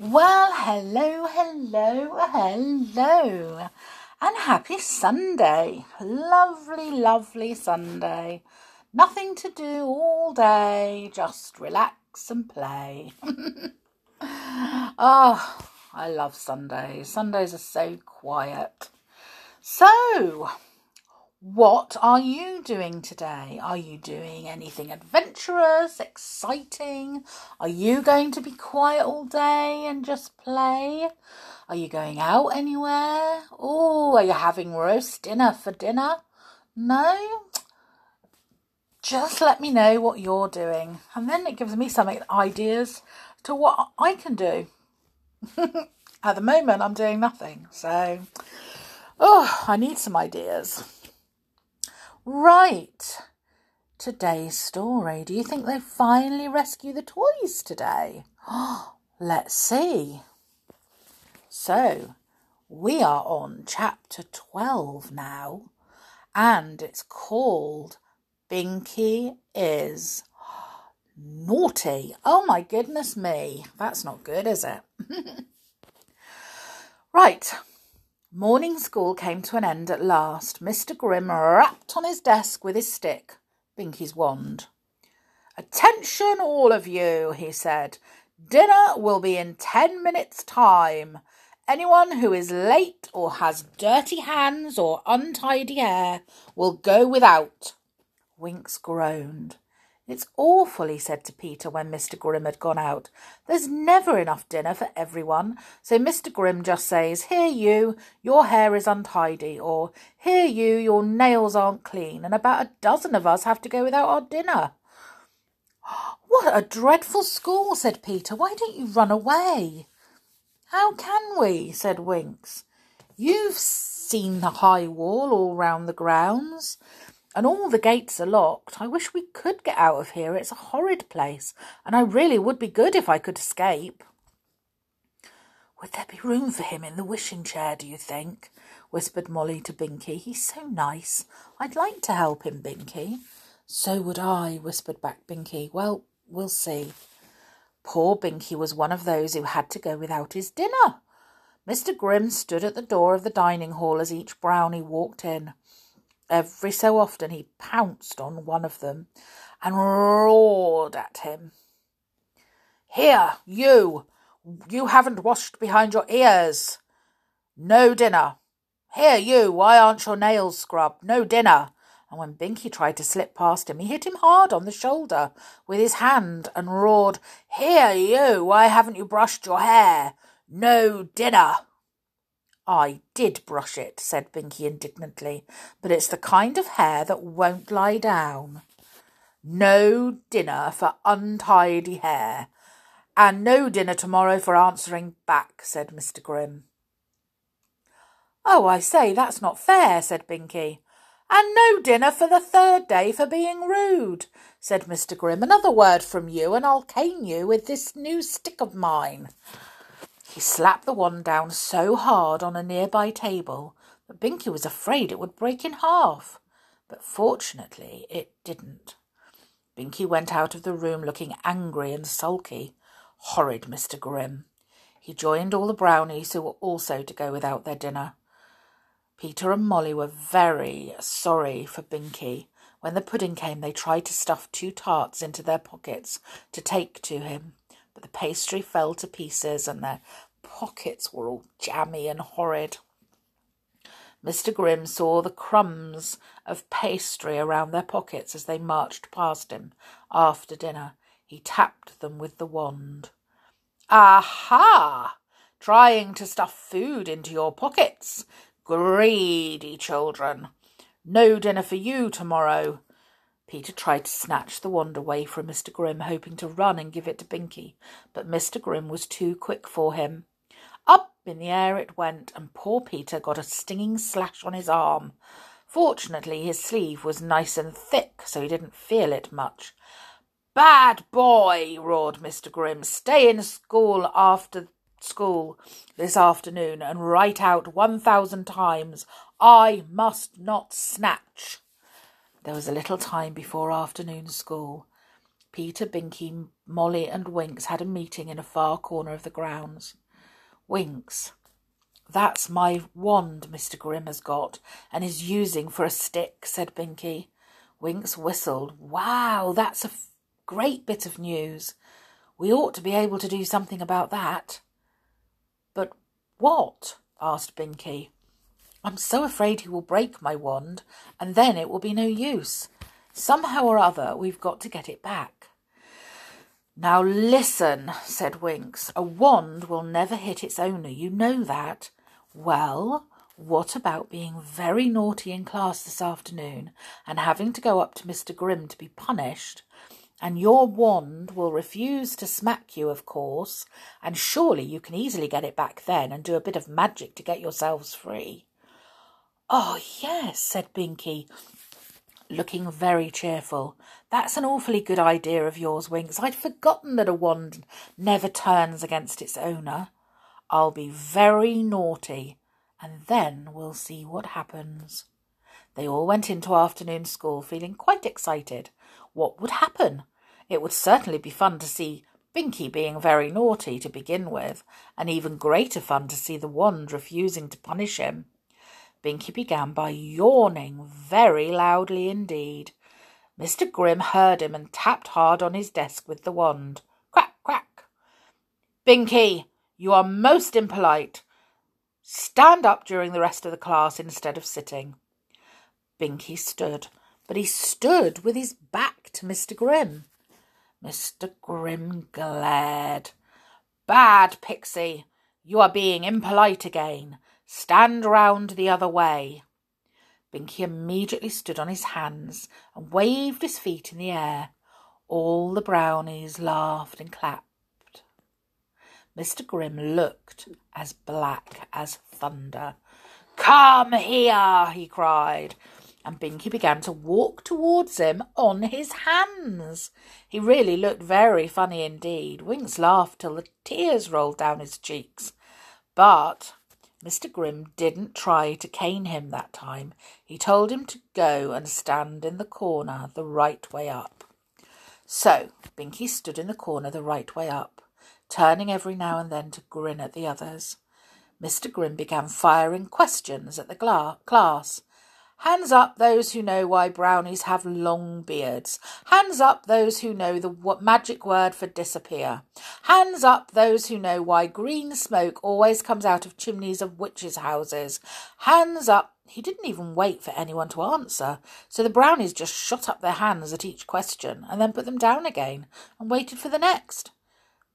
Well, hello, hello, hello, and happy Sunday. Lovely, lovely Sunday. Nothing to do all day, just relax and play. oh, I love Sundays. Sundays are so quiet. So, what are you doing today? Are you doing anything adventurous, exciting? Are you going to be quiet all day and just play? Are you going out anywhere? Oh, are you having roast dinner for dinner? No? Just let me know what you're doing, and then it gives me some ideas to what I can do. At the moment, I'm doing nothing, so oh, I need some ideas. Right. Today's story. Do you think they finally rescue the toys today? Let's see. So, we are on chapter 12 now, and it's called Binky is naughty. Oh my goodness me. That's not good, is it? right. Morning school came to an end at last. Mr. Grimm rapped on his desk with his stick, Binky's wand. Attention, all of you, he said. Dinner will be in ten minutes' time. Anyone who is late or has dirty hands or untidy hair will go without. Winks groaned. It's awful, he said to Peter when Mr. Grimm had gone out. There's never enough dinner for everyone, so Mr. Grimm just says, Here, you, your hair is untidy, or Here, you, your nails aren't clean, and about a dozen of us have to go without our dinner. What a dreadful school, said Peter. Why don't you run away? How can we? said Winks. You've seen the high wall all round the grounds and all the gates are locked. I wish we could get out of here. It's a horrid place, and I really would be good if I could escape. Would there be room for him in the wishing chair, do you think? whispered Molly to Binky. He's so nice. I'd like to help him, Binky. So would I, whispered back Binky. Well, we'll see. Poor Binky was one of those who had to go without his dinner. Mr. Grimm stood at the door of the dining hall as each brownie walked in. Every so often he pounced on one of them and roared at him. Here, you! You haven't washed behind your ears. No dinner. Here, you! Why aren't your nails scrubbed? No dinner. And when Binky tried to slip past him, he hit him hard on the shoulder with his hand and roared, Here, you! Why haven't you brushed your hair? No dinner. I did brush it, said Binky indignantly, but it's the kind of hair that won't lie down. No dinner for untidy hair, and no dinner tomorrow for answering back, said Mr. Grimm. Oh, I say, that's not fair, said Binky. And no dinner for the third day for being rude, said Mr. Grimm. Another word from you, and I'll cane you with this new stick of mine. He slapped the wand down so hard on a nearby table that Binky was afraid it would break in half. But fortunately it didn't. Binky went out of the room looking angry and sulky. Horrid Mr. Grimm. He joined all the brownies who were also to go without their dinner. Peter and Molly were very sorry for Binky. When the pudding came, they tried to stuff two tarts into their pockets to take to him but the pastry fell to pieces and their pockets were all jammy and horrid. Mr. Grimm saw the crumbs of pastry around their pockets as they marched past him after dinner. He tapped them with the wand. Aha! Trying to stuff food into your pockets. Greedy children. No dinner for you tomorrow. Peter tried to snatch the wand away from Mr. Grimm, hoping to run and give it to Binky, but Mr. Grimm was too quick for him. Up in the air it went, and poor Peter got a stinging slash on his arm. Fortunately, his sleeve was nice and thick, so he didn't feel it much. Bad boy, roared Mr. Grimm. Stay in school after school this afternoon and write out one thousand times, I must not snatch. There was a little time before afternoon school. Peter, Binky, Molly, and Winks had a meeting in a far corner of the grounds. Winks, that's my wand Mr. Grimm has got and is using for a stick, said Binky. Winks whistled. Wow, that's a f- great bit of news. We ought to be able to do something about that. But what? asked Binky. I'm so afraid he will break my wand, and then it will be no use. Somehow or other, we've got to get it back. Now listen, said Winks. A wand will never hit its owner. You know that. Well, what about being very naughty in class this afternoon and having to go up to Mr. Grimm to be punished? And your wand will refuse to smack you, of course, and surely you can easily get it back then and do a bit of magic to get yourselves free. Oh, yes, said Binky, looking very cheerful. That's an awfully good idea of yours, Winks. I'd forgotten that a wand never turns against its owner. I'll be very naughty, and then we'll see what happens. They all went into afternoon school feeling quite excited. What would happen? It would certainly be fun to see Binky being very naughty to begin with, and even greater fun to see the wand refusing to punish him. Binky began by yawning very loudly indeed. Mr. Grimm heard him and tapped hard on his desk with the wand. Crack, crack. Binky, you are most impolite. Stand up during the rest of the class instead of sitting. Binky stood, but he stood with his back to Mr. Grimm. Mr. Grimm glared. Bad, Pixie. You are being impolite again. Stand round the other way. Binky immediately stood on his hands and waved his feet in the air. All the brownies laughed and clapped. Mr. Grimm looked as black as thunder. Come here, he cried, and Binky began to walk towards him on his hands. He really looked very funny indeed. Winks laughed till the tears rolled down his cheeks. But Mr. Grimm didn't try to cane him that time. He told him to go and stand in the corner the right way up. So Binky stood in the corner the right way up, turning every now and then to grin at the others. Mr. Grimm began firing questions at the gla- class. Hands up those who know why brownies have long beards. Hands up those who know the magic word for disappear. Hands up those who know why green smoke always comes out of chimneys of witches' houses. Hands up. He didn't even wait for anyone to answer, so the brownies just shot up their hands at each question and then put them down again and waited for the next.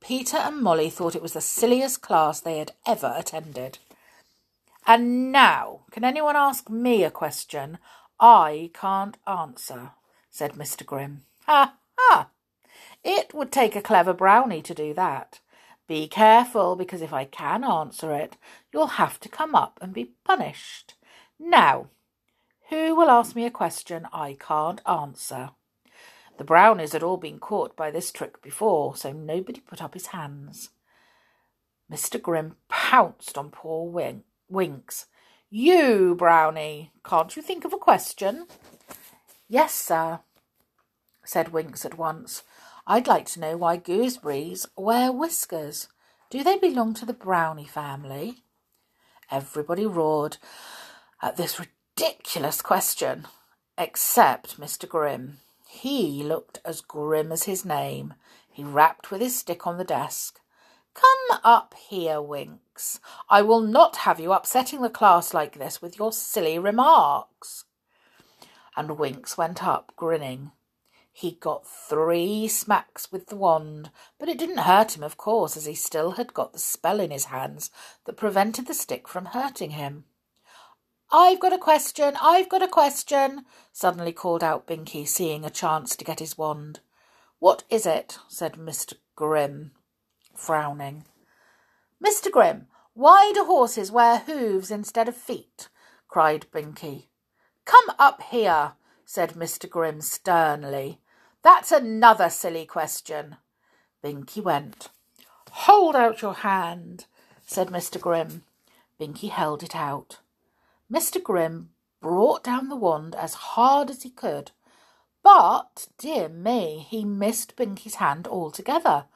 Peter and Molly thought it was the silliest class they had ever attended. And now, can anyone ask me a question I can't answer? said Mr. Grimm. Ha, ha! It would take a clever brownie to do that. Be careful, because if I can answer it, you'll have to come up and be punished. Now, who will ask me a question I can't answer? The brownies had all been caught by this trick before, so nobody put up his hands. Mr. Grimm pounced on poor Wink Winks. You, Brownie, can't you think of a question? Yes, sir, said Winks at once. I'd like to know why gooseberries wear whiskers. Do they belong to the Brownie family? Everybody roared at this ridiculous question, except Mr. Grimm. He looked as grim as his name. He rapped with his stick on the desk. Come up here, I will not have you upsetting the class like this with your silly remarks. And Winks went up, grinning. He got three smacks with the wand, but it didn't hurt him, of course, as he still had got the spell in his hands that prevented the stick from hurting him. I've got a question, I've got a question, suddenly called out Binky, seeing a chance to get his wand. What is it? said Mr. Grimm frowning. Mr. Grimm, why do horses wear hooves instead of feet? cried Binky. Come up here, said Mr. Grimm sternly. That's another silly question. Binky went. Hold out your hand, said Mr. Grimm. Binky held it out. Mr. Grimm brought down the wand as hard as he could, But, dear me, he missed Binky's hand altogether.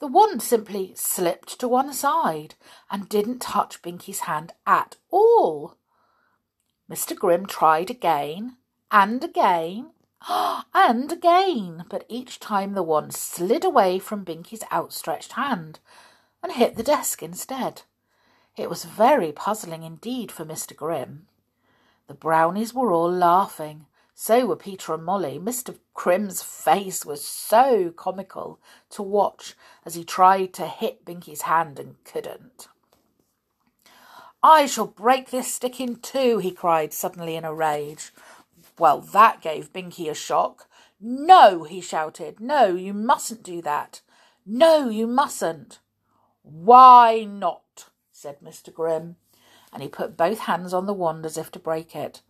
The wand simply slipped to one side and didn't touch Binky's hand at all. Mr. Grimm tried again and again and again, but each time the wand slid away from Binky's outstretched hand and hit the desk instead. It was very puzzling indeed for Mr. Grimm. The brownies were all laughing. So were Peter and Molly. Mr. Grimm's face was so comical to watch as he tried to hit Binky's hand and couldn't. I shall break this stick in two, he cried suddenly in a rage. Well, that gave Binky a shock. No, he shouted. No, you mustn't do that. No, you mustn't. Why not? said Mr. Grimm, and he put both hands on the wand as if to break it.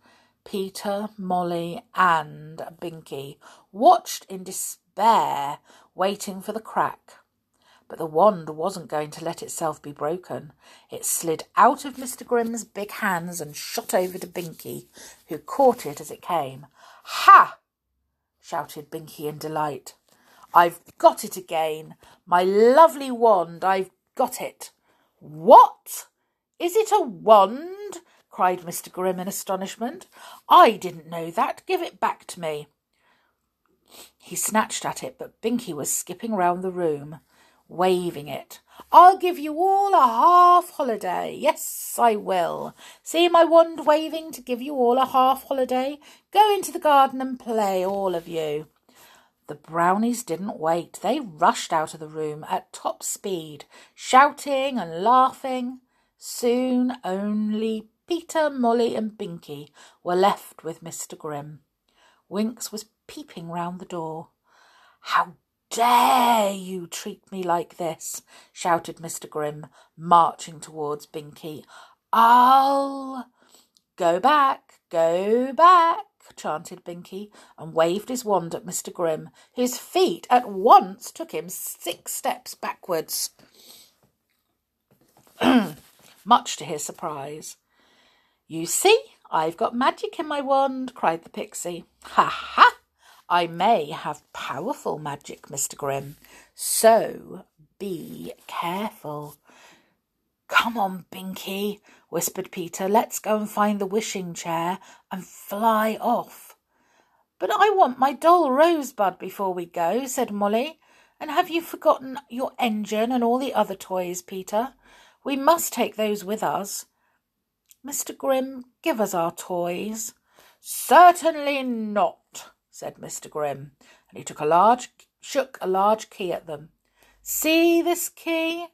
Peter, Molly, and Binky watched in despair, waiting for the crack. But the wand wasn't going to let itself be broken. It slid out of Mr. Grimm's big hands and shot over to Binky, who caught it as it came. Ha! shouted Binky in delight. I've got it again. My lovely wand, I've got it. What? Is it a wand? Cried Mr. Grimm in astonishment. I didn't know that. Give it back to me. He snatched at it, but Binky was skipping round the room waving it. I'll give you all a half holiday. Yes, I will. See my wand waving to give you all a half holiday? Go into the garden and play, all of you. The brownies didn't wait. They rushed out of the room at top speed, shouting and laughing. Soon only Peter, Molly, and Binky were left with Mr. Grimm. Winks was peeping round the door. How dare you treat me like this? shouted Mr. Grimm, marching towards Binky. I'll go back, go back, chanted Binky, and waved his wand at Mr. Grimm. His feet at once took him six steps backwards, much to his surprise. You see, I've got magic in my wand, cried the pixie. Ha ha! I may have powerful magic, Mr. Grimm, so be careful. Come on, Binky, whispered Peter. Let's go and find the wishing chair and fly off. But I want my doll Rosebud before we go, said Molly. And have you forgotten your engine and all the other toys, Peter? We must take those with us. Mr. Grimm, give us our toys. Certainly not, said Mr. Grimm, and he took a large shook a large key at them. See this key?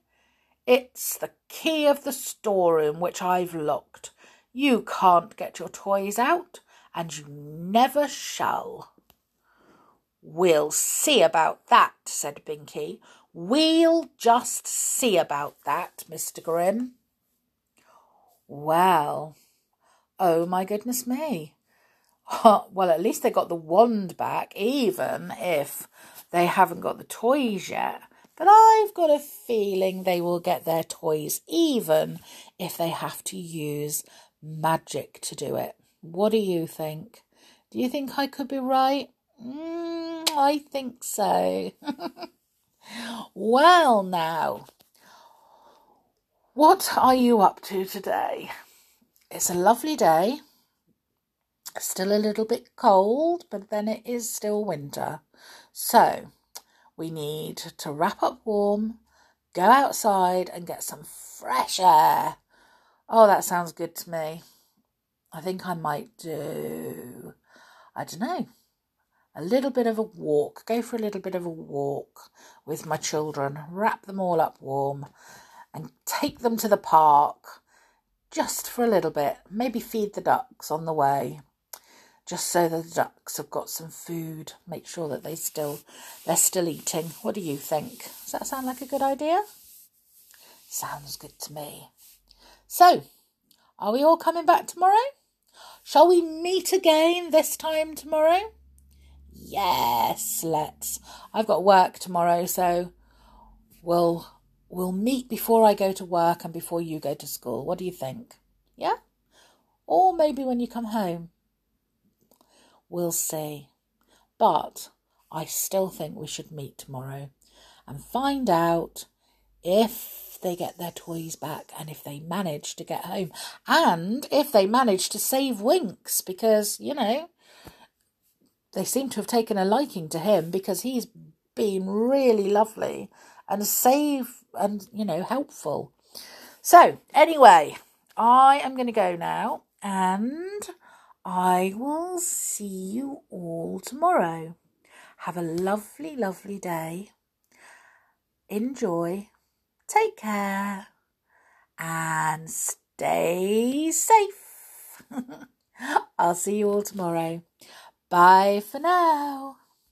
It's the key of the storeroom which I've locked. You can't get your toys out, and you never shall. We'll see about that, said Binky. We'll just see about that, Mr. Grimm. Well, oh my goodness me well, at least they got the wand back, even if they haven't got the toys yet. But I've got a feeling they will get their toys, even if they have to use magic to do it. What do you think? Do you think I could be right? Mm, I think so. well, now, what are you up to today? It's a lovely day. Still a little bit cold, but then it is still winter. So we need to wrap up warm, go outside and get some fresh air. Oh, that sounds good to me. I think I might do, I don't know, a little bit of a walk. Go for a little bit of a walk with my children, wrap them all up warm, and take them to the park just for a little bit. Maybe feed the ducks on the way just so the ducks have got some food. Make sure that they still they're still eating. What do you think? Does that sound like a good idea? Sounds good to me. So, are we all coming back tomorrow? Shall we meet again this time tomorrow? Yes, let's. I've got work tomorrow, so we'll we'll meet before I go to work and before you go to school. What do you think? Yeah? Or maybe when you come home. We'll see. But I still think we should meet tomorrow and find out if they get their toys back and if they manage to get home and if they manage to save Winks because, you know, they seem to have taken a liking to him because he's been really lovely and safe and, you know, helpful. So, anyway, I am going to go now and I will see you all tomorrow. Have a lovely, lovely day. Enjoy. Take care. And stay safe. I'll see you all tomorrow. Bye for now.